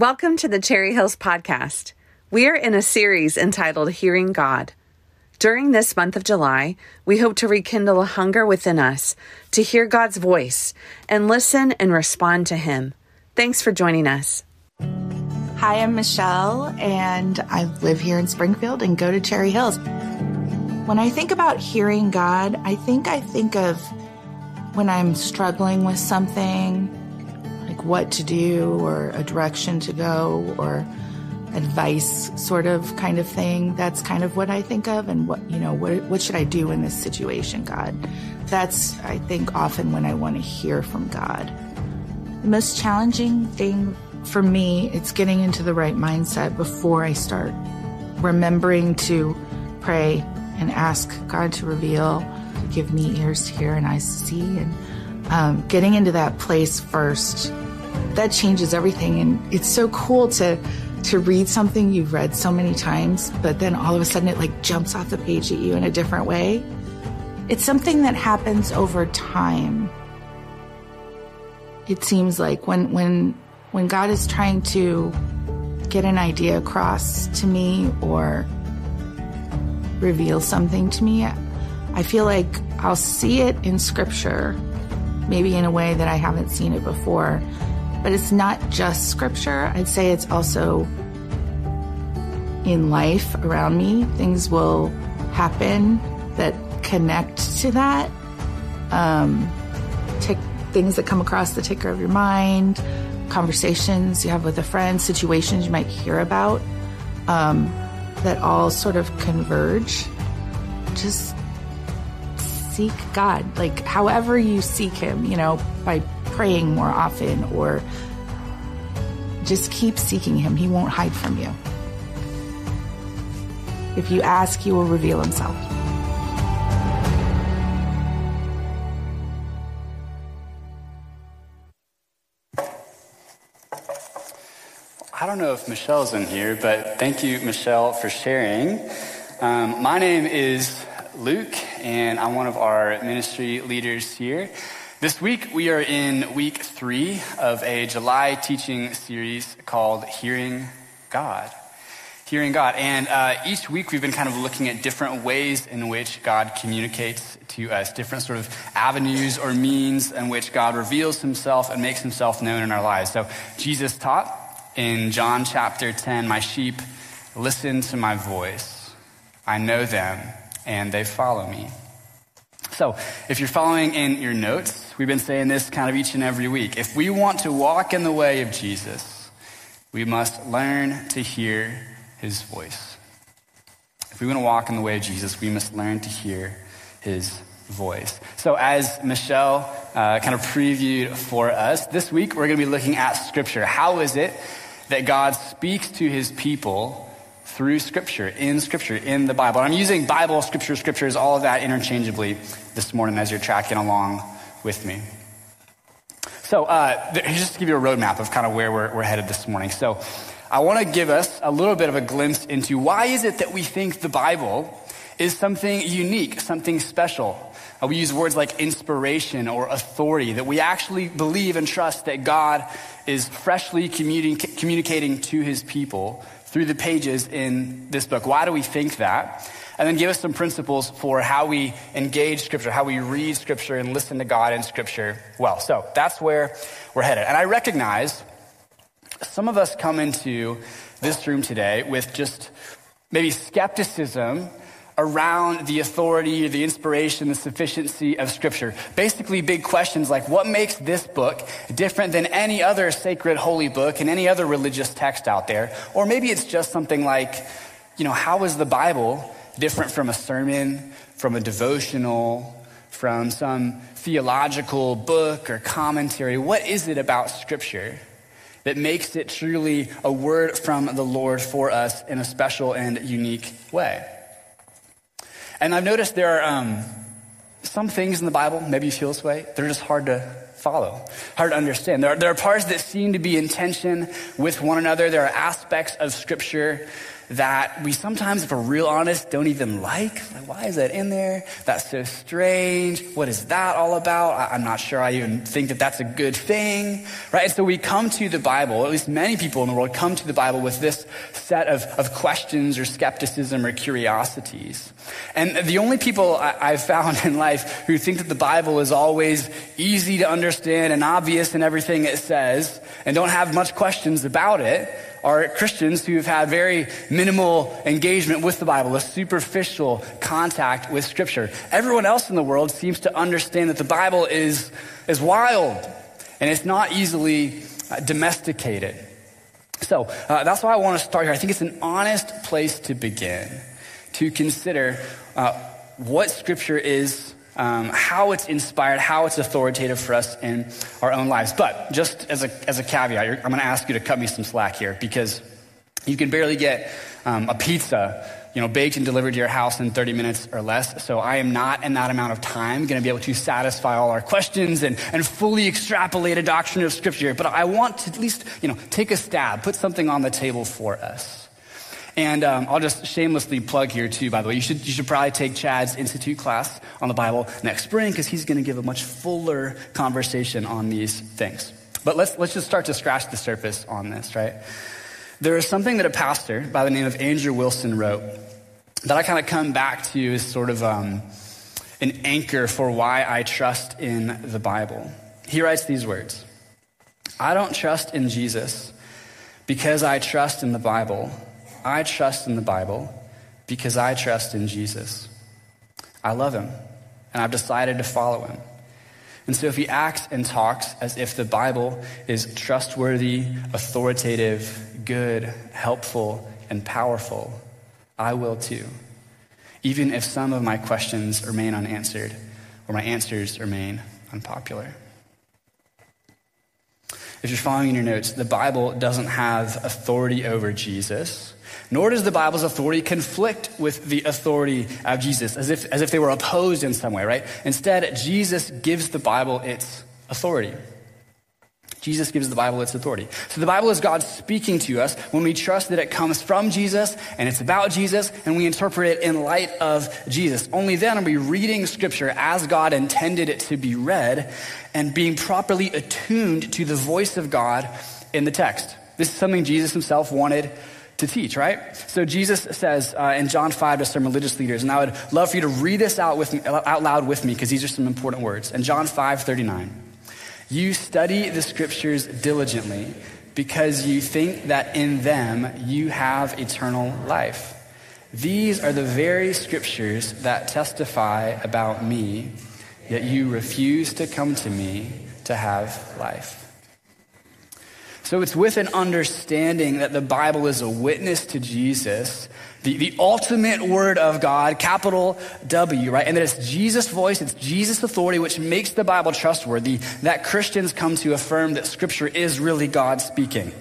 Welcome to the Cherry Hills Podcast. We are in a series entitled Hearing God. During this month of July, we hope to rekindle a hunger within us to hear God's voice and listen and respond to Him. Thanks for joining us. Hi, I'm Michelle, and I live here in Springfield and go to Cherry Hills. When I think about hearing God, I think I think of when I'm struggling with something like what to do or a direction to go or advice sort of kind of thing. That's kind of what I think of and what, you know, what, what should I do in this situation, God? That's, I think, often when I want to hear from God. The most challenging thing for me, it's getting into the right mindset before I start remembering to pray and ask God to reveal, give me ears to hear and eyes to see and um, getting into that place first that changes everything. And it's so cool to to read something you've read so many times, but then all of a sudden it like jumps off the page at you in a different way. It's something that happens over time. It seems like when when when God is trying to get an idea across to me or reveal something to me, I feel like I'll see it in scripture, maybe in a way that I haven't seen it before. But it's not just scripture. I'd say it's also in life around me. Things will happen that connect to that. Um, tick, things that come across the ticker of your mind, conversations you have with a friend, situations you might hear about, um, that all sort of converge. Just seek God, like however you seek Him, you know, by praying more often or just keep seeking Him. He won't hide from you. If you ask, He will reveal Himself. I don't know if Michelle's in here, but thank you, Michelle, for sharing. Um, my name is Luke, and I'm one of our ministry leaders here. This week, we are in week three of a July teaching series called Hearing God. Hearing God. And uh, each week, we've been kind of looking at different ways in which God communicates to us, different sort of avenues or means in which God reveals himself and makes himself known in our lives. So, Jesus taught in John chapter 10 My sheep listen to my voice, I know them, and they follow me. So, if you're following in your notes, we've been saying this kind of each and every week. If we want to walk in the way of Jesus, we must learn to hear his voice. If we want to walk in the way of Jesus, we must learn to hear his voice. So, as Michelle uh, kind of previewed for us, this week we're going to be looking at Scripture. How is it that God speaks to his people through Scripture, in Scripture, in the Bible. And I'm using Bible, Scripture, Scriptures, all of that interchangeably this morning as you're tracking along with me. So, uh, just to give you a roadmap of kind of where we're, we're headed this morning. So, I want to give us a little bit of a glimpse into why is it that we think the Bible is something unique, something special. Uh, we use words like inspiration or authority, that we actually believe and trust that God is freshly communi- communicating to his people through the pages in this book. Why do we think that? And then give us some principles for how we engage Scripture, how we read Scripture and listen to God in Scripture well. So that's where we're headed. And I recognize some of us come into this room today with just maybe skepticism around the authority, the inspiration, the sufficiency of Scripture. Basically, big questions like what makes this book different than any other sacred holy book and any other religious text out there? Or maybe it's just something like, you know, how is the Bible different from a sermon, from a devotional, from some theological book or commentary? What is it about Scripture? That makes it truly a word from the Lord for us in a special and unique way. And I've noticed there are um, some things in the Bible, maybe you feel this way, they're just hard to follow, hard to understand. There are, there are parts that seem to be in tension with one another. There are aspects of Scripture that we sometimes, if we're real honest, don't even like. Like, why is that in there? That's so strange. What is that all about? I, am not sure I even think that that's a good thing, right? And so we come to the Bible, at least many people in the world come to the Bible with this set of, of questions or skepticism or curiosities. And the only people I, I've found in life who think that the Bible is always easy to understand and obvious in everything it says and don't have much questions about it are Christians who've had very minimal engagement with the Bible, a superficial contact with Scripture. Everyone else in the world seems to understand that the Bible is, is wild and it's not easily uh, domesticated. So uh, that's why I want to start here. I think it's an honest place to begin to consider uh, what Scripture is um, how it's inspired, how it's authoritative for us in our own lives. But just as a, as a caveat, I'm going to ask you to cut me some slack here because you can barely get um, a pizza, you know, baked and delivered to your house in 30 minutes or less. So I am not in that amount of time going to be able to satisfy all our questions and, and fully extrapolate a doctrine of Scripture. But I want to at least, you know, take a stab, put something on the table for us. And um, I'll just shamelessly plug here too, by the way. You should, you should probably take Chad's Institute class on the Bible next spring because he's going to give a much fuller conversation on these things. But let's, let's just start to scratch the surface on this, right? There is something that a pastor by the name of Andrew Wilson wrote that I kind of come back to as sort of um, an anchor for why I trust in the Bible. He writes these words I don't trust in Jesus because I trust in the Bible I trust in the Bible because I trust in Jesus. I love him, and I've decided to follow him. And so if he acts and talks as if the Bible is trustworthy, authoritative, good, helpful, and powerful, I will too. Even if some of my questions remain unanswered or my answers remain unpopular. If you're following in your notes, the Bible doesn't have authority over Jesus nor does the Bible's authority conflict with the authority of Jesus as if, as if they were opposed in some way, right? Instead, Jesus gives the Bible its authority. Jesus gives the Bible its authority. So the Bible is God speaking to us when we trust that it comes from Jesus and it's about Jesus and we interpret it in light of Jesus. Only then are we reading scripture as God intended it to be read and being properly attuned to the voice of God in the text. This is something Jesus himself wanted to teach, right? So Jesus says uh, in John 5 to some religious leaders, and I would love for you to read this out, with me, out loud with me because these are some important words. In John 5 39, you study the scriptures diligently because you think that in them you have eternal life. These are the very scriptures that testify about me, yet you refuse to come to me to have life. So it's with an understanding that the Bible is a witness to Jesus, the, the ultimate word of God, capital W, right? And that it's Jesus' voice, it's Jesus' authority, which makes the Bible trustworthy, that Christians come to affirm that Scripture is really God speaking.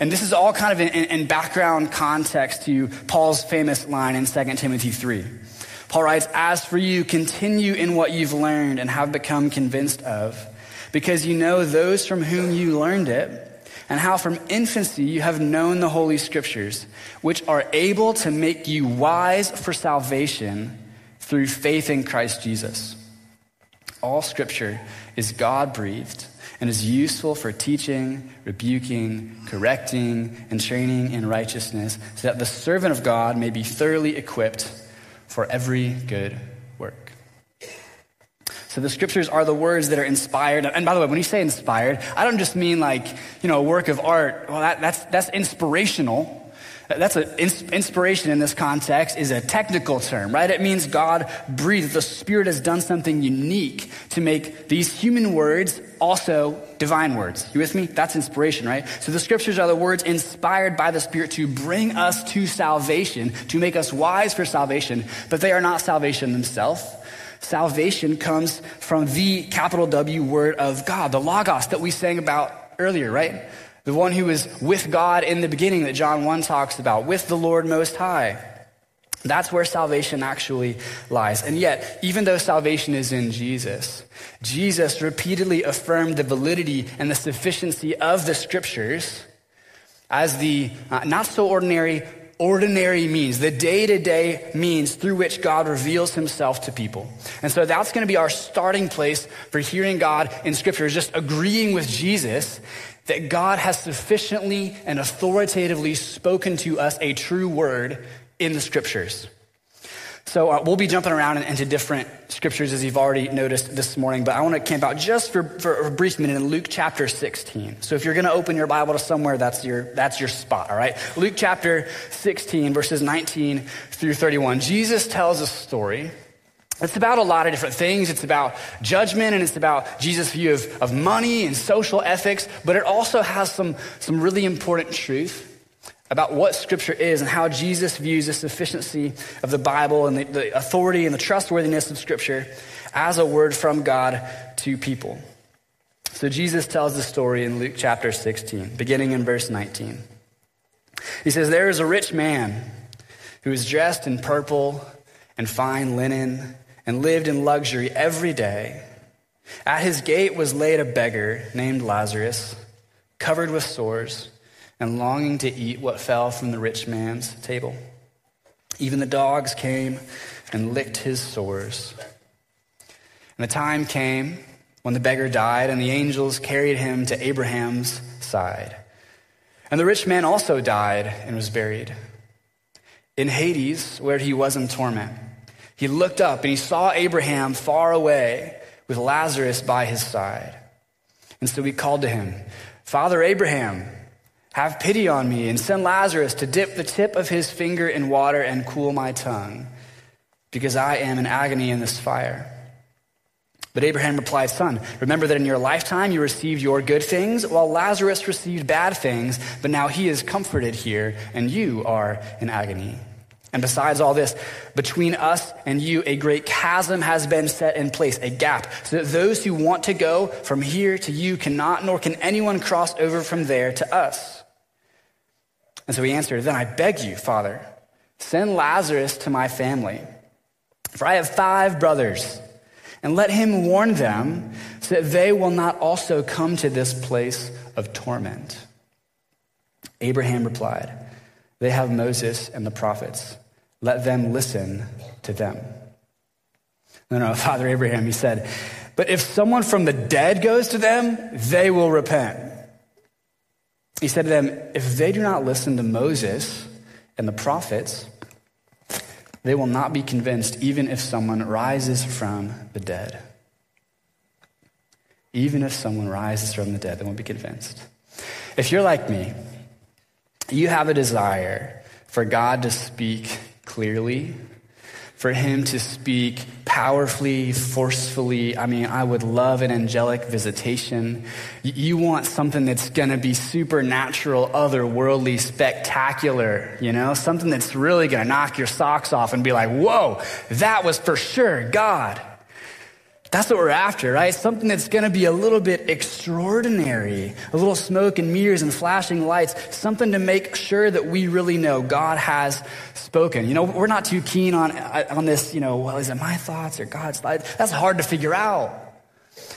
And this is all kind of in, in background context to Paul's famous line in 2 Timothy 3. Paul writes, As for you, continue in what you've learned and have become convinced of, because you know those from whom you learned it and how from infancy you have known the Holy Scriptures, which are able to make you wise for salvation through faith in Christ Jesus. All Scripture is God breathed and is useful for teaching, rebuking, correcting, and training in righteousness, so that the servant of God may be thoroughly equipped for every good. So the scriptures are the words that are inspired. And by the way, when you say inspired, I don't just mean like, you know, a work of art. Well, that, that's, that's inspirational. That's an inspiration in this context is a technical term, right? It means God breathed. The Spirit has done something unique to make these human words also divine words. You with me? That's inspiration, right? So the scriptures are the words inspired by the Spirit to bring us to salvation, to make us wise for salvation, but they are not salvation themselves. Salvation comes from the capital W word of God, the Logos that we sang about earlier, right? The one who was with God in the beginning that John 1 talks about, with the Lord Most High. That's where salvation actually lies. And yet, even though salvation is in Jesus, Jesus repeatedly affirmed the validity and the sufficiency of the scriptures as the uh, not so ordinary ordinary means, the day to day means through which God reveals himself to people. And so that's going to be our starting place for hearing God in Scripture, is just agreeing with Jesus that God has sufficiently and authoritatively spoken to us a true word in the Scriptures. So uh, we'll be jumping around into different scriptures as you've already noticed this morning, but I want to camp out just for, for a brief minute in Luke chapter 16. So if you're going to open your Bible to somewhere, that's your, that's your spot, all right? Luke chapter 16, verses 19 through 31. Jesus tells a story. It's about a lot of different things. It's about judgment and it's about Jesus' view of, of money and social ethics, but it also has some, some really important truth about what Scripture is and how Jesus views the sufficiency of the Bible and the, the, authority and the trustworthiness of Scripture as a word from God to people. So Jesus tells the story in Luke chapter 16, beginning in verse 19. He says, There is a rich man who was dressed in purple and fine linen and lived in luxury every day. At his gate was laid a beggar named Lazarus, covered with sores and longing to eat what fell from the rich man's table. Even the dogs came and licked his sores. And the time came when the beggar died, and the angels carried him to Abraham's side. And the rich man also died and was buried. In Hades, where he was in torment, he looked up and he saw Abraham far away with Lazarus by his side. And so he called to him, Father Abraham, have pity on me and send Lazarus to dip the tip of his finger in water and cool my tongue, because I am in agony in this fire. But Abraham replied, Son, remember that in your lifetime you received your good things, while Lazarus received bad things, but now he is comforted here, and you are in agony. And besides all this, between us and you, a great chasm has been set in place, a gap, so that those who want to go from here to you cannot, nor can anyone cross over from there to us. And so he answered, Then I beg you, Father, send Lazarus to my family. For I have five brothers, and let him warn them so that they will not also come to this place of torment. Abraham replied, They have Moses and the prophets. Let them listen to them. No, no, Father Abraham, he said, But if someone from the dead goes to them, they will repent. He said to them, If they do not listen to Moses and the prophets, they will not be convinced, even if someone rises from the dead. Even if someone rises from the dead, they won't be convinced. If you're like me, you have a desire for God to speak clearly for him to speak powerfully, forcefully. I mean, I would love an angelic visitation. You want something that's going to be supernatural, otherworldly, spectacular, you know, something that's really going to knock your socks off and be like, whoa, that was for sure God. That's what we're after, right? Something that's going to be a little bit extraordinary, a little smoke and mirrors and flashing lights, something to make sure that we really know God has spoken. You know, we're not too keen on, uh, on this, you know, well, is it my thoughts or God's thoughts? That's hard to figure out.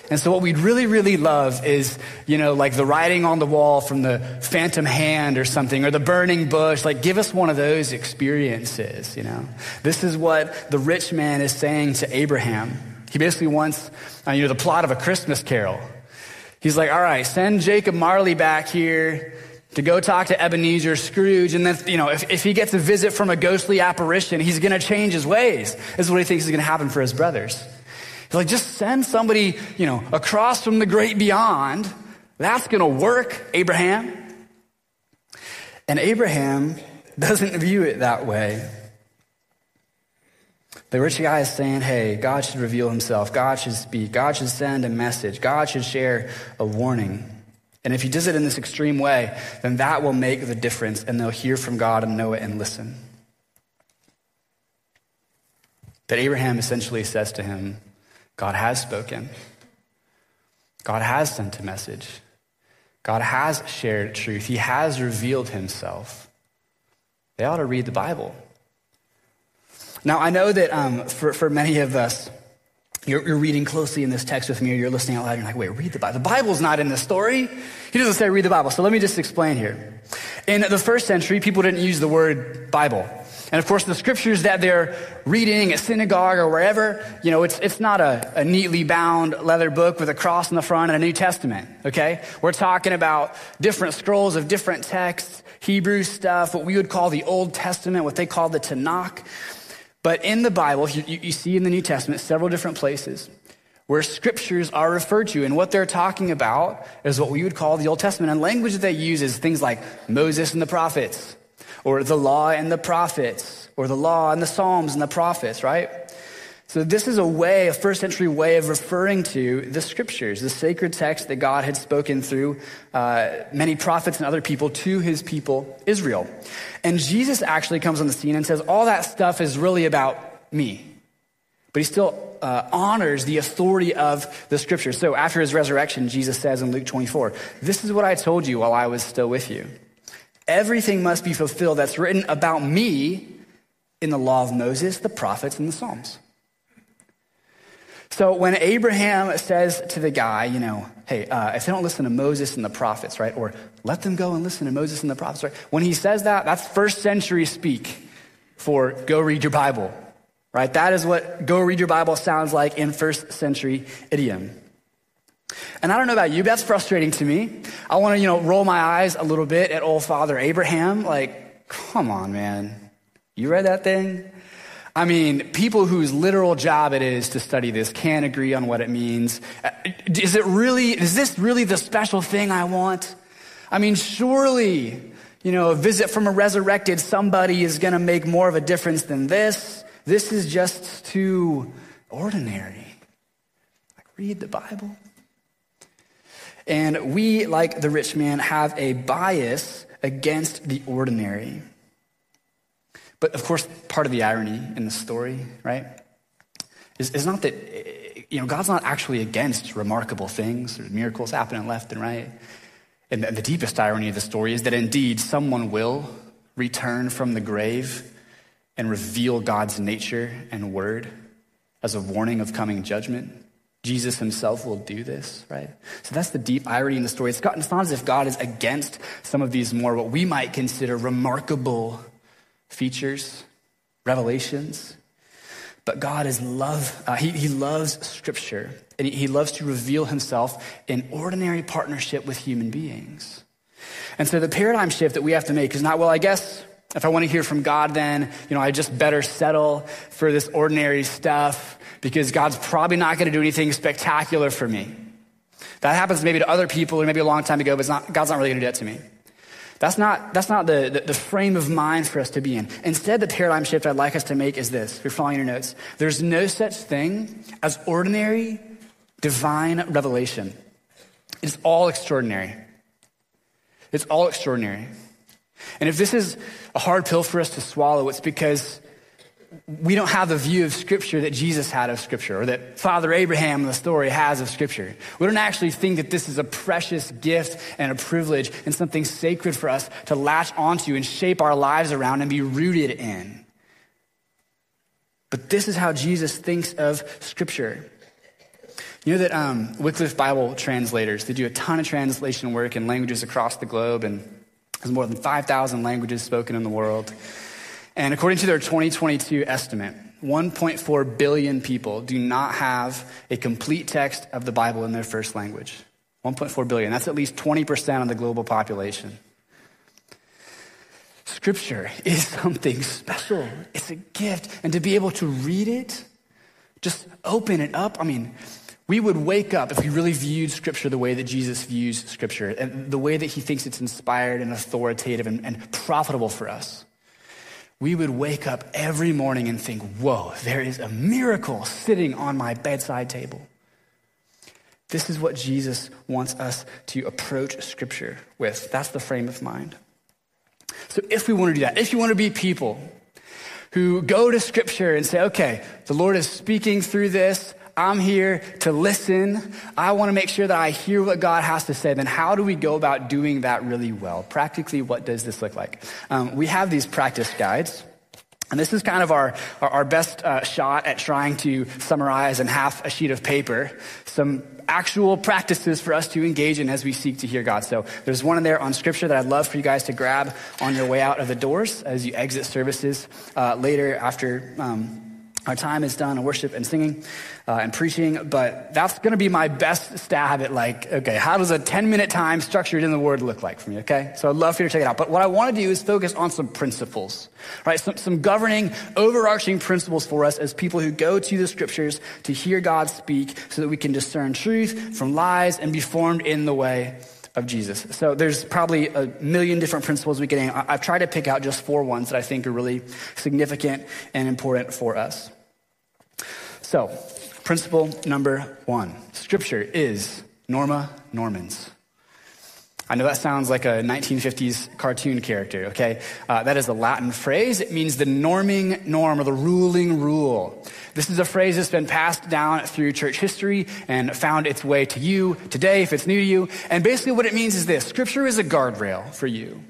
And so what we'd really, really love is, you know, like the writing on the wall from the phantom hand or something, or the burning bush. Like, give us one of those experiences, you know. This is what the rich man is saying to Abraham. He basically wants, uh, you know, the plot of a Christmas carol. He's like, all right, send Jacob Marley back here to go talk to Ebenezer Scrooge. And then, you know, if, if he gets a visit from a ghostly apparition, he's going to change his ways. Is what he thinks is going to happen for his brothers. He's like, just send somebody, you know, across from the great beyond. That's going to work, Abraham. And Abraham doesn't view it that way. The rich guy is saying, hey, God should reveal himself. God should speak. God should send a message. God should share a warning. And if he does it in this extreme way, then that will make the difference, and they'll hear from God and know it and listen. But Abraham essentially says to him, God has spoken. God has sent a message. God has shared truth. He has revealed himself. They ought to read the Bible. Now, I know that um, for, for many of us, you're, you're, reading closely in this text with me, or you're listening out loud, and you're like, wait, read the Bible. The Bible's not in the story. He doesn't say read the Bible. So let me just explain here. In the first century, people didn't use the word Bible. And of course, the scriptures that they're reading at synagogue or wherever, you know, it's, it's not a, a neatly bound leather book with a cross in the front and a New Testament, okay? We're talking about different scrolls of different texts, Hebrew stuff, what we would call the Old Testament, what they call the Tanakh. But in the Bible, you, you see in the New Testament several different places where scriptures are referred to. And what they're talking about is what we would call the Old Testament. And language that they use is things like Moses and the prophets, or the law and the prophets, or the law and the Psalms and the prophets, right? So this is a way, a first century way of referring to the scriptures, the sacred text that God had spoken through uh, many prophets and other people to his people, Israel. And Jesus actually comes on the scene and says, all that stuff is really about me. But he still uh, honors the authority of the scriptures. So after his resurrection, Jesus says in Luke 24, This is what I told you while I was still with you. Everything must be fulfilled that's written about me in the law of Moses, the prophets, and the Psalms. So when Abraham says to the guy, you know, hey, uh, if they don't listen to Moses and the prophets, right, or let them go and listen to Moses and the prophets, right, when he says that, that's first century speak for go read your Bible, right? That is what go read your Bible sounds like in first century idiom. And I don't know about you, but that's frustrating to me. I want to, you know, roll my eyes a little bit at old father Abraham. Like, come on, man. You read that thing? I mean, people whose literal job it is to study this can't agree on what it means. Uh, is it really, is this really the special thing I want? I mean, surely, you know, a visit from a resurrected somebody is going to make more of a difference than this. This is just too ordinary. Like, read the Bible. And we, like the rich man, have a bias against the ordinary. But of course, part of the irony in the story, right, is, is not that, you know, God's not actually against remarkable things. Miracles happening left and right. And the deepest irony of the story is that indeed someone will return from the grave and reveal God's nature and word as a warning of coming judgment. Jesus himself will do this, right? So that's the deep irony in the story. It's, it's not as if God is against some of these more, what we might consider remarkable features, revelations. But God is love. Uh, he, he loves Scripture, and he, he loves to reveal himself in ordinary partnership with human beings. And so the paradigm shift that we have to make is not, well, I guess if I want to hear from God, then, you know, I just better settle for this ordinary stuff because God's probably not going to do anything spectacular for me. That happens maybe to other people or maybe a long time ago, but not, God's not really going to do that to me. That's not, that's not the, the, the, frame of mind for us to be in. Instead, the paradigm shift I'd like us to make is this. If you're following your notes, there's no such thing as ordinary divine revelation. It's all extraordinary. It's all extraordinary. And if this is a hard pill for us to swallow, it's because we don't have the view of Scripture that Jesus had of Scripture, or that Father Abraham in the story has of Scripture. We don't actually think that this is a precious gift and a privilege and something sacred for us to latch onto and shape our lives around and be rooted in. But this is how Jesus thinks of Scripture. You know that um, Wycliffe Bible translators, they do a ton of translation work in languages across the globe, and there's more than 5,000 languages spoken in the world. And according to their 2022 estimate, 1.4 billion people do not have a complete text of the Bible in their first language. 1.4 billion. That's at least 20% of the global population. Scripture is something special. It's a gift. And to be able to read it, just open it up. I mean, we would wake up if we really viewed Scripture the way that Jesus views Scripture, and the way that he thinks it's inspired and authoritative and, and profitable for us we would wake up every morning and think, whoa, there is a miracle sitting on my bedside table. This is what Jesus wants us to approach Scripture with. That's the frame of mind. So, if we want to do that, if you want to be people who go to Scripture and say, okay, the Lord is speaking through this, I'm here to listen. I want to make sure that I hear what God has to say. Then how do we go about doing that really well? Practically, what does this look like? Um, we have these practice guides. And this is kind of our, our, best uh, shot at trying to summarize in half a sheet of paper some actual practices for us to engage in as we seek to hear God. So there's one in there on scripture that I'd love for you guys to grab on your way out of the doors as you exit services uh, later after. Um, our time is done on worship and singing uh, and preaching, but that's going to be my best stab at like, okay, how does a 10 minute time structured in the word look like for me? Okay. So I'd love for you to check it out. But what I want to do is focus on some principles, right? Some, some governing, overarching principles for us as people who go to the scriptures to hear God speak so that we can discern truth from lies and be formed in the way of Jesus. So there's probably a million different principles we can. I've tried to pick out just four ones that I think are really significant and important for us. So, principle number one Scripture is Norma Normans. I know that sounds like a 1950s cartoon character, okay? Uh, that is a Latin phrase. It means the norming norm or the ruling rule. This is a phrase that's been passed down through church history and found its way to you today if it's new to you. And basically what it means is this. Scripture is a guardrail for you.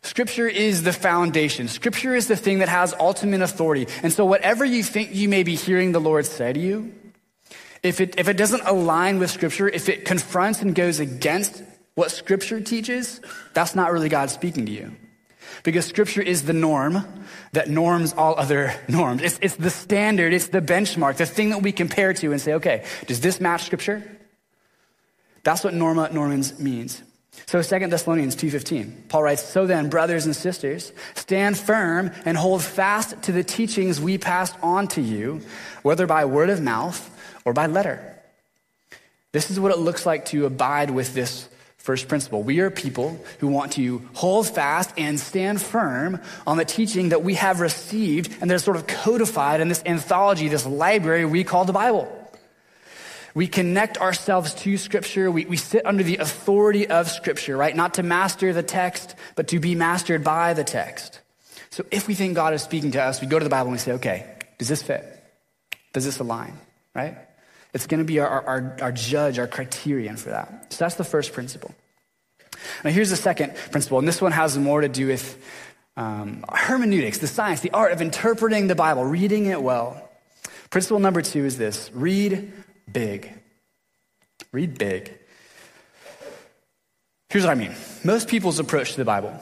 Scripture is the foundation. Scripture is the thing that has ultimate authority. And so whatever you think you may be hearing the Lord say to you, if it, if it doesn't align with Scripture, if it confronts and goes against what Scripture teaches, that's not really God speaking to you. Because Scripture is the norm that norms all other norms. It's, it's the standard, it's the benchmark, the thing that we compare to and say, okay, does this match Scripture? That's what Norma Normans means. So 2 Thessalonians 2.15, Paul writes, So then, brothers and sisters, stand firm and hold fast to the teachings we passed on to you, whether by word of mouth or by letter. This is what it looks like to abide with this First principle we are people who want to hold fast and stand firm on the teaching that we have received and that is sort of codified in this anthology, this library we call the Bible. We connect ourselves to Scripture. We, we sit under the authority of Scripture, right? Not to master the text, but to be mastered by the text. So if we think God is speaking to us, we go to the Bible and we say, okay, does this fit? Does this align, right? It's going to be our, our, our judge, our criterion for that. So that's the first principle. Now, here's the second principle, and this one has more to do with um, hermeneutics, the science, the art of interpreting the Bible, reading it well. Principle number two is this read big. Read big. Here's what I mean most people's approach to the Bible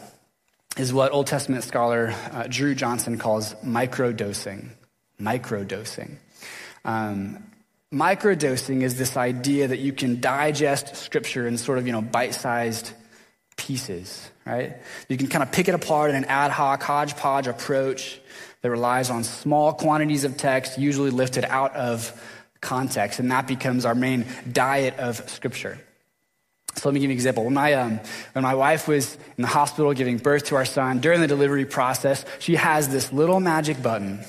is what Old Testament scholar uh, Drew Johnson calls microdosing. Microdosing. Um, Microdosing is this idea that you can digest scripture in sort of, you know, bite-sized pieces, right? You can kind of pick it apart in an ad hoc, hodgepodge approach that relies on small quantities of text, usually lifted out of context, and that becomes our main diet of scripture. So let me give you an example. When my, um, when my wife was in the hospital giving birth to our son, during the delivery process, she has this little magic button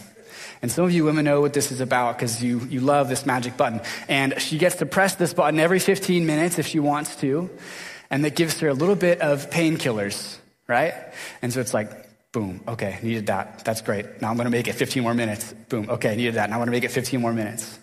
and some of you women know what this is about because you, you love this magic button. And she gets to press this button every 15 minutes if she wants to. And that gives her a little bit of painkillers, right? And so it's like, boom, okay, needed that. That's great. Now I'm going to make it 15 more minutes. Boom, okay, needed that. Now I'm going to make it 15 more minutes.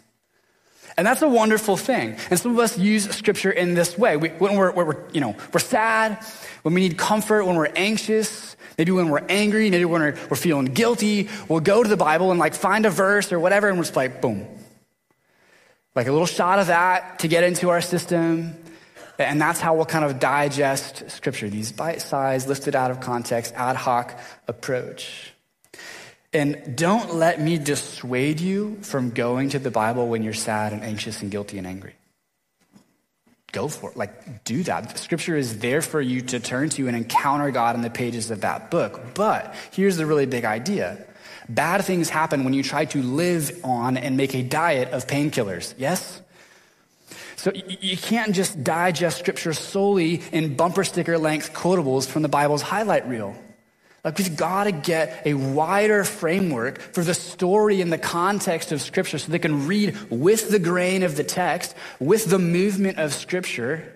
And that's a wonderful thing. And some of us use scripture in this way. We, when we're, we're, you know, we're sad, when we need comfort, when we're anxious, Maybe when we're angry, maybe when we're, feeling guilty, we'll go to the Bible and like find a verse or whatever, and we're just like, boom. Like a little shot of that to get into our system. And that's how we'll kind of digest scripture, these bite sized, lifted out of context, ad hoc approach. And don't let me dissuade you from going to the Bible when you're sad and anxious and guilty and angry go for it. Like, do that. Scripture is there for you to turn to and encounter God in the pages of that book. But here's the really big idea bad things happen when you try to live on and make a diet of painkillers. Yes? So you can't just digest scripture solely in bumper sticker length quotables from the Bible's highlight reel. Like we've got to get a wider framework for the story and the context of Scripture so they can read with the grain of the text, with the movement of Scripture,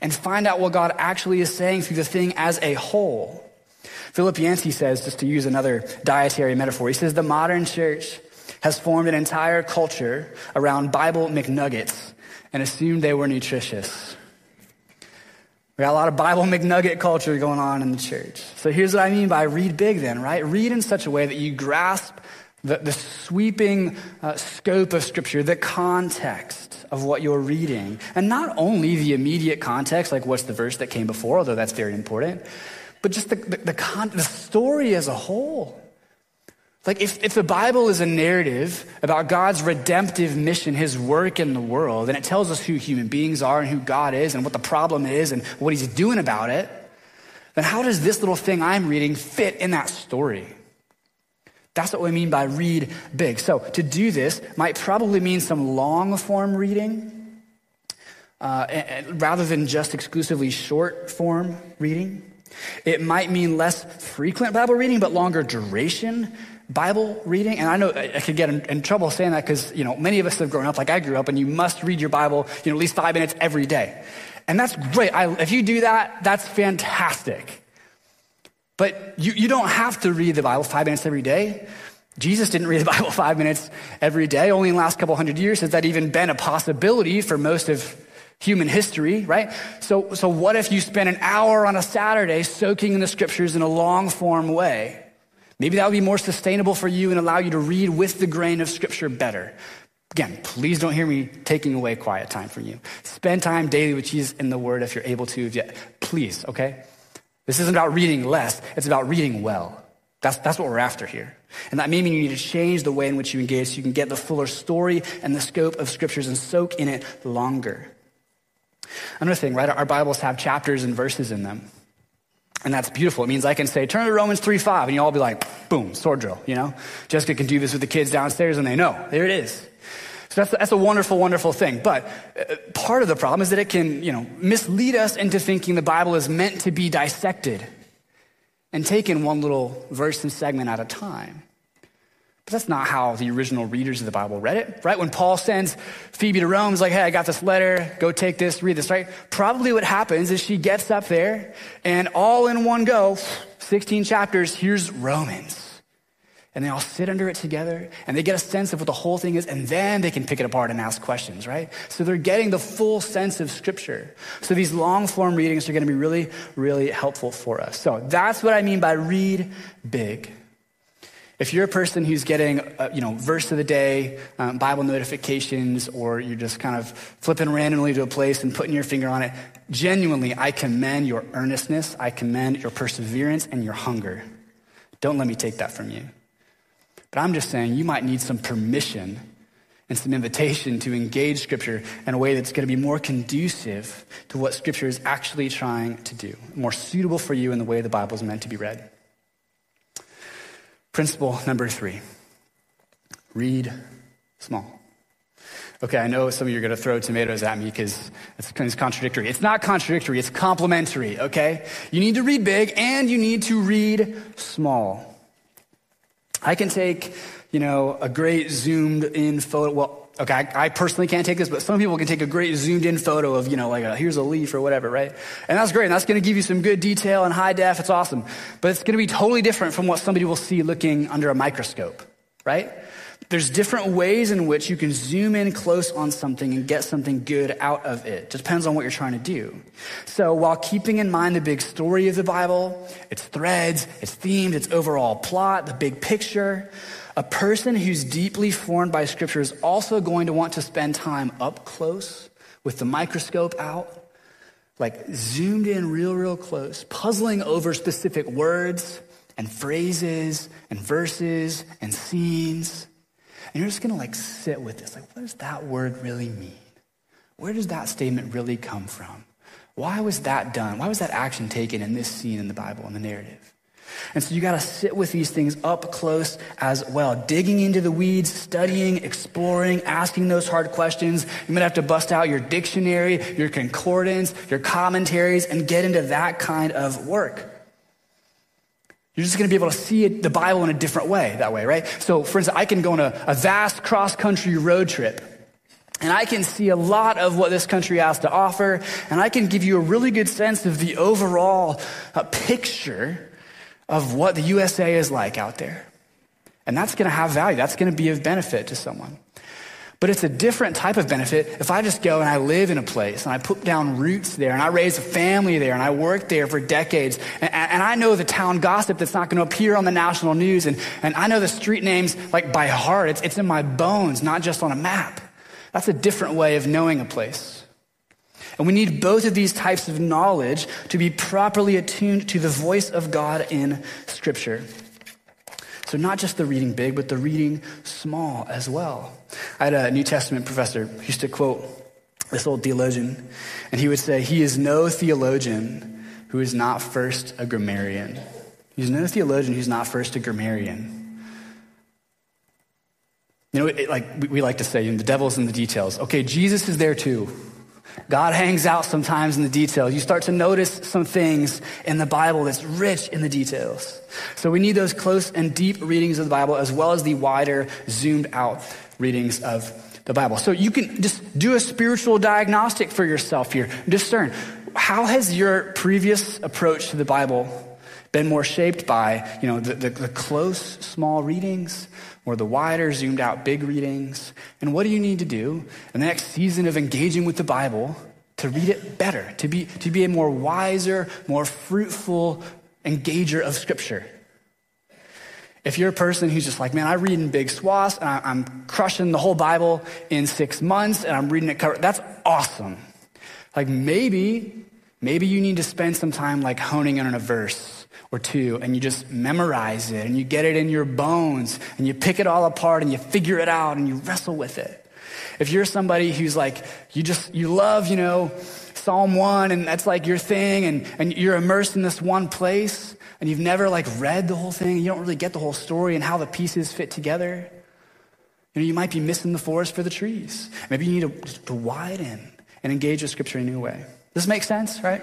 and find out what God actually is saying through the thing as a whole. Philip Yancey says, just to use another dietary metaphor, he says the modern church has formed an entire culture around Bible McNuggets and assumed they were nutritious. We got a lot of Bible McNugget culture going on in the church. So here's what I mean by read big then, right? Read in such a way that you grasp the, the sweeping uh, scope of Scripture, the context of what you're reading. And not only the immediate context, like what's the verse that came before, although that's very important, but just the, the, the, con- the story as a whole. Like, if, if the Bible is a narrative about God's redemptive mission, his work in the world, and it tells us who human beings are and who God is and what the problem is and what he's doing about it, then how does this little thing I'm reading fit in that story? That's what we mean by read big. So, to do this might probably mean some long form reading uh, rather than just exclusively short form reading. It might mean less frequent Bible reading, but longer duration Bible reading, and I know I could get in, in trouble saying that because, you know, many of us have grown up like I grew up and you must read your Bible, you know, at least five minutes every day. And that's great. I, if you do that, that's fantastic. But you, you don't have to read the Bible five minutes every day. Jesus didn't read the Bible five minutes every day. Only in the last couple hundred years has that even been a possibility for most of human history, right? So, so what if you spend an hour on a Saturday soaking in the scriptures in a long form way? Maybe that would be more sustainable for you and allow you to read with the grain of Scripture better. Again, please don't hear me taking away quiet time from you. Spend time daily with Jesus in the Word if you're able to. If you, Please, okay? This isn't about reading less, it's about reading well. That's, that's what we're after here. And that may mean you need to change the way in which you engage so you can get the fuller story and the scope of scriptures and soak in it longer. Another thing, right? Our Bibles have chapters and verses in them. And that's beautiful. It means I can say, turn to Romans 3 5, and you all be like, boom, sword drill, you know? Jessica can do this with the kids downstairs, and they know. There it is. So that's, that's a wonderful, wonderful thing. But uh, part of the problem is that it can, you know, mislead us into thinking the Bible is meant to be dissected and taken one little verse and segment at a time. But that's not how the original readers of the Bible read it, right? When Paul sends Phoebe to Rome, he's like, hey, I got this letter, go take this, read this, right? Probably what happens is she gets up there and all in one go, 16 chapters, here's Romans. And they all sit under it together and they get a sense of what the whole thing is, and then they can pick it apart and ask questions, right? So they're getting the full sense of Scripture. So these long form readings are going to be really, really helpful for us. So that's what I mean by read big. If you're a person who's getting, a, you know, verse of the day, um, Bible notifications, or you're just kind of flipping randomly to a place and putting your finger on it, genuinely, I commend your earnestness, I commend your perseverance and your hunger. Don't let me take that from you. But I'm just saying you might need some permission and some invitation to engage Scripture in a way that's going to be more conducive to what Scripture is actually trying to do, more suitable for you in the way the Bible is meant to be read. Principle number three read small. Okay, I know some of you are going to throw tomatoes at me because it's contradictory. It's not contradictory, it's complementary, okay? You need to read big and you need to read small. I can take, you know, a great zoomed in photo. Well, okay, I, I, personally can't take this, but some people can take a great zoomed in photo of, you know, like a, here's a leaf or whatever, right? And that's great. And that's going to give you some good detail and high def. It's awesome. But it's going to be totally different from what somebody will see looking under a microscope, right? There's different ways in which you can zoom in close on something and get something good out of it. Depends on what you're trying to do. So while keeping in mind the big story of the Bible, its threads, its themes, its overall plot, the big picture, a person who's deeply formed by Scripture is also going to want to spend time up close with the microscope out, like zoomed in real, real close, puzzling over specific words and phrases and verses and scenes. And you're just going to like sit with this. Like, what does that word really mean? Where does that statement really come from? Why was that done? Why was that action taken in this scene in the Bible, in the narrative? And so you got to sit with these things up close as well, digging into the weeds, studying, exploring, asking those hard questions. You might have to bust out your dictionary, your concordance, your commentaries, and get into that kind of work. You're just going to be able to see the Bible in a different way that way, right? So, for instance, I can go on a, a vast cross country road trip. And I can see a lot of what this country has to offer, and I can give you a really good sense of the overall uh, picture of what the USA is like out there. And that's going to have value. That's going to be of benefit to someone. But it's a different type of benefit if I just go and I live in a place and I put down roots there and I raise a family there and I work there for decades. And, and I know the town gossip that's not going to appear on the national news. And, and I know the street names like by heart. It's, it's in my bones, not just on a map. That's a different way of knowing a place. And we need both of these types of knowledge to be properly attuned to the voice of God in Scripture. So, not just the reading big, but the reading small as well. I had a New Testament professor who used to quote this old theologian, and he would say, He is no theologian who is not first a grammarian. He's no theologian who's not first a grammarian. You know, it, like we, like to say, you know, the devil's in the details. Okay, Jesus is there too. God hangs out sometimes in the details. You start to notice some things in the Bible that's rich in the details. So we need those close and deep readings of the Bible as well as the wider, zoomed out readings of the Bible. So you can just do a spiritual diagnostic for yourself here. Discern how has your previous approach to the Bible been more shaped by, you know, the, the, the close, small readings or the wider, zoomed out, big readings? And what do you need to do in the next season of engaging with the Bible to read it better, to be, to be a more wiser, more fruitful engager of Scripture? If you're a person who's just like, man, I read in big swaths and I, am crushing the whole Bible in six months and I'm reading it cover, that's awesome. Like maybe, maybe you need to spend some time like honing in on a verse or two and you just memorize it and you get it in your bones and you pick it all apart and you figure it out and you wrestle with it. If you're somebody who's like, you just, you love, you know, Psalm 1 and that's like your thing and, and you're immersed in this one place and you've never like read the whole thing, you don't really get the whole story and how the pieces fit together. You know, you might be missing the forest for the trees. Maybe you need to, to widen and engage with scripture in a new way. Does this make sense, right?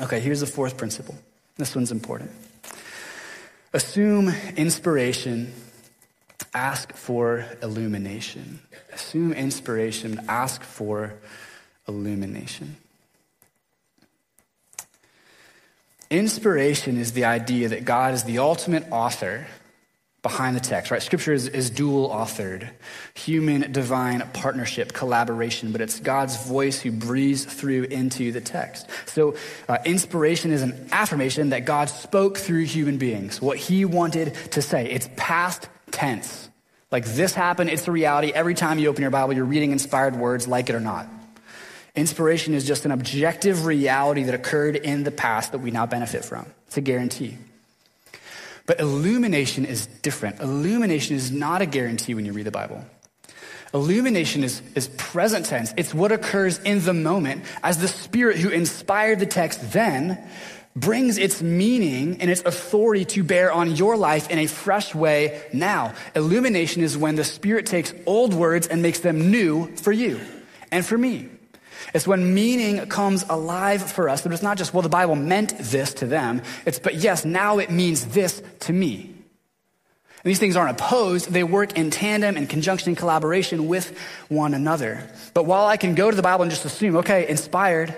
Okay, here's the fourth principle. This one's important. Assume inspiration, ask for illumination. Assume inspiration, ask for illumination. Inspiration is the idea that God is the ultimate author behind the text, right? Scripture is, is dual authored, human divine partnership, collaboration, but it's God's voice who breathes through into the text. So, uh, inspiration is an affirmation that God spoke through human beings, what he wanted to say. It's past tense. Like this happened, it's a reality. Every time you open your Bible, you're reading inspired words, like it or not. Inspiration is just an objective reality that occurred in the past that we now benefit from. It's a guarantee. But illumination is different. Illumination is not a guarantee when you read the Bible. Illumination is, is present tense. It's what occurs in the moment as the Spirit who inspired the text then brings its meaning and its authority to bear on your life in a fresh way now. Illumination is when the Spirit takes old words and makes them new for you and for me. It's when meaning comes alive for us, that it's not just, well, the Bible meant this to them. It's, but yes, now it means this to me. And these things aren't opposed, they work in tandem, in conjunction, in collaboration with one another. But while I can go to the Bible and just assume, okay, inspired,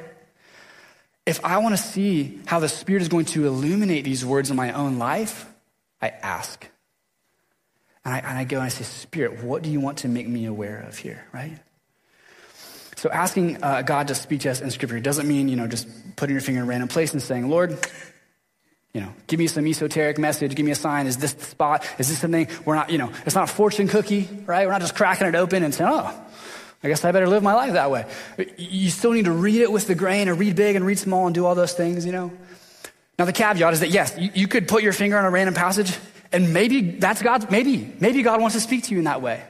if I want to see how the Spirit is going to illuminate these words in my own life, I ask. And I, and I go and I say, Spirit, what do you want to make me aware of here, right? So asking uh, God to speak to us in Scripture doesn't mean, you know, just putting your finger in a random place and saying, Lord, you know, give me some esoteric message, give me a sign. Is this the spot? Is this something we're not, you know, it's not a fortune cookie, right? We're not just cracking it open and saying, oh, I guess I better live my life that way. You still need to read it with the grain and read big and read small and do all those things, you know? Now, the caveat is that yes, you, could put your finger on a random passage and maybe that's God's, maybe, maybe God wants to speak to you in that way.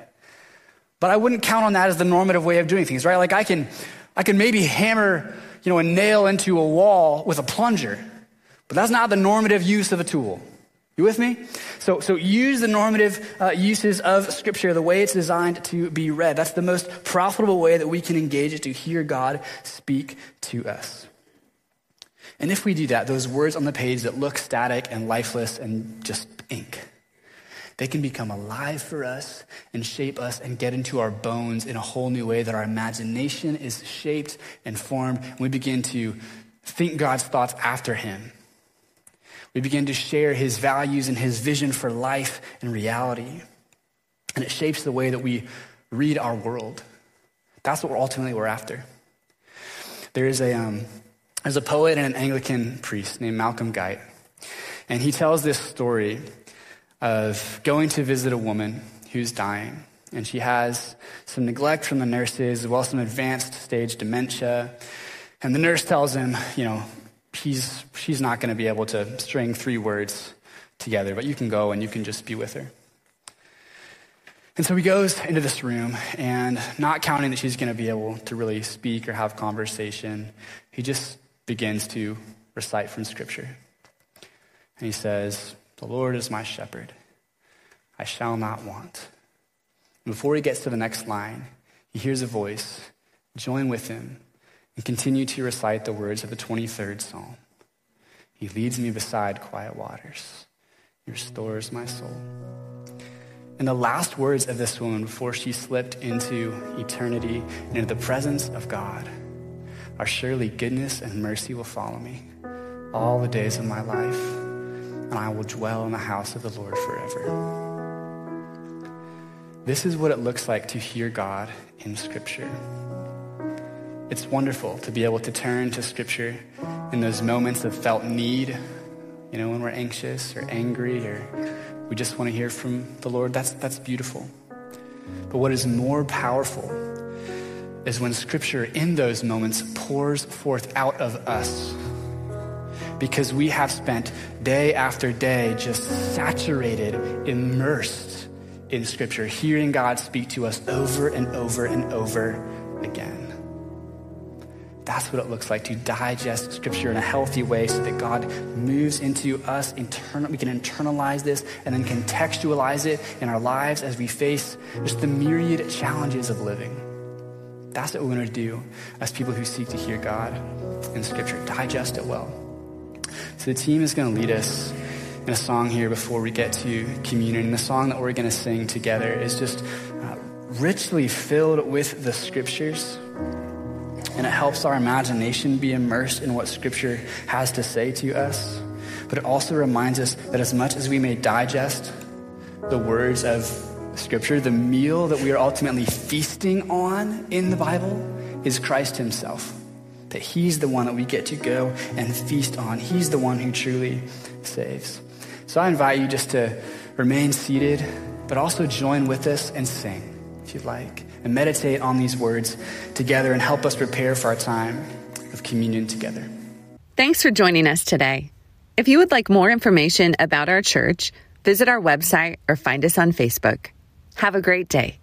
But I wouldn't count on that as the normative way of doing things, right? Like I can, I can maybe hammer, you know, a nail into a wall with a plunger, but that's not the normative use of a tool. You with me? So, so use the normative uh, uses of Scripture the way it's designed to be read. That's the most profitable way that we can engage it to hear God speak to us. And if we do that, those words on the page that look static and lifeless and just ink, they can become alive for us and shape us and get into our bones in a whole new way that our imagination is shaped and formed. And we begin to think God's thoughts after Him. We begin to share His values and His vision for life and reality. And it shapes the way that we read our world. That's what we're ultimately we're after. There is a, um, there's a poet and an Anglican priest named Malcolm Guite, and he tells this story of going to visit a woman who's dying. And she has some neglect from the nurses, as well as some advanced stage dementia. And the nurse tells him, you know, he's, she's not going to be able to string three words together, but you can go and you can just be with her. And so he goes into this room, and not counting that she's going to be able to really speak or have conversation, he just begins to recite from Scripture. And he says, The Lord is my shepherd, I shall not want. Before he gets to the next line, he hears a voice join with him and continue to recite the words of the 23rd Psalm. He leads me beside quiet waters. He restores my soul. And the last words of this woman before she slipped into eternity and into the presence of God are surely goodness and mercy will follow me all the days of my life, and I will dwell in the house of the Lord forever. This is what it looks like to hear God in Scripture. It's wonderful to be able to turn to Scripture in those moments of felt need, you know, when we're anxious or angry or we just want to hear from the Lord. That's, that's beautiful. But what is more powerful is when Scripture in those moments pours forth out of us. Because we have spent day after day just saturated, immersed in Scripture, hearing God speak to us over and over and over again. That's what it looks like to digest Scripture in a healthy way so that God moves into us. Internal, we can internalize this and then contextualize it in our lives as we face just the myriad challenges of living. That's what we want to do as people who seek to hear God in Scripture. Digest it well. So the team is going to lead us in a song here before we get to communion. And the song that we're going to sing together is just uh, richly filled with the Scriptures and it helps our imagination be immersed in what Scripture has to say to us. But it also reminds us that as much as we may digest the words of Scripture, the meal that we are ultimately feasting on in the Bible is Christ Himself. That He's the one that we get to go and feast on. He's the one who truly saves. So I invite you just to remain seated, but also join with us and sing if you'd like and meditate on these words together and help us prepare for our time of communion together. Thanks for joining us today. If you would like more information about our church, visit our website or find us on Facebook. Have a great day.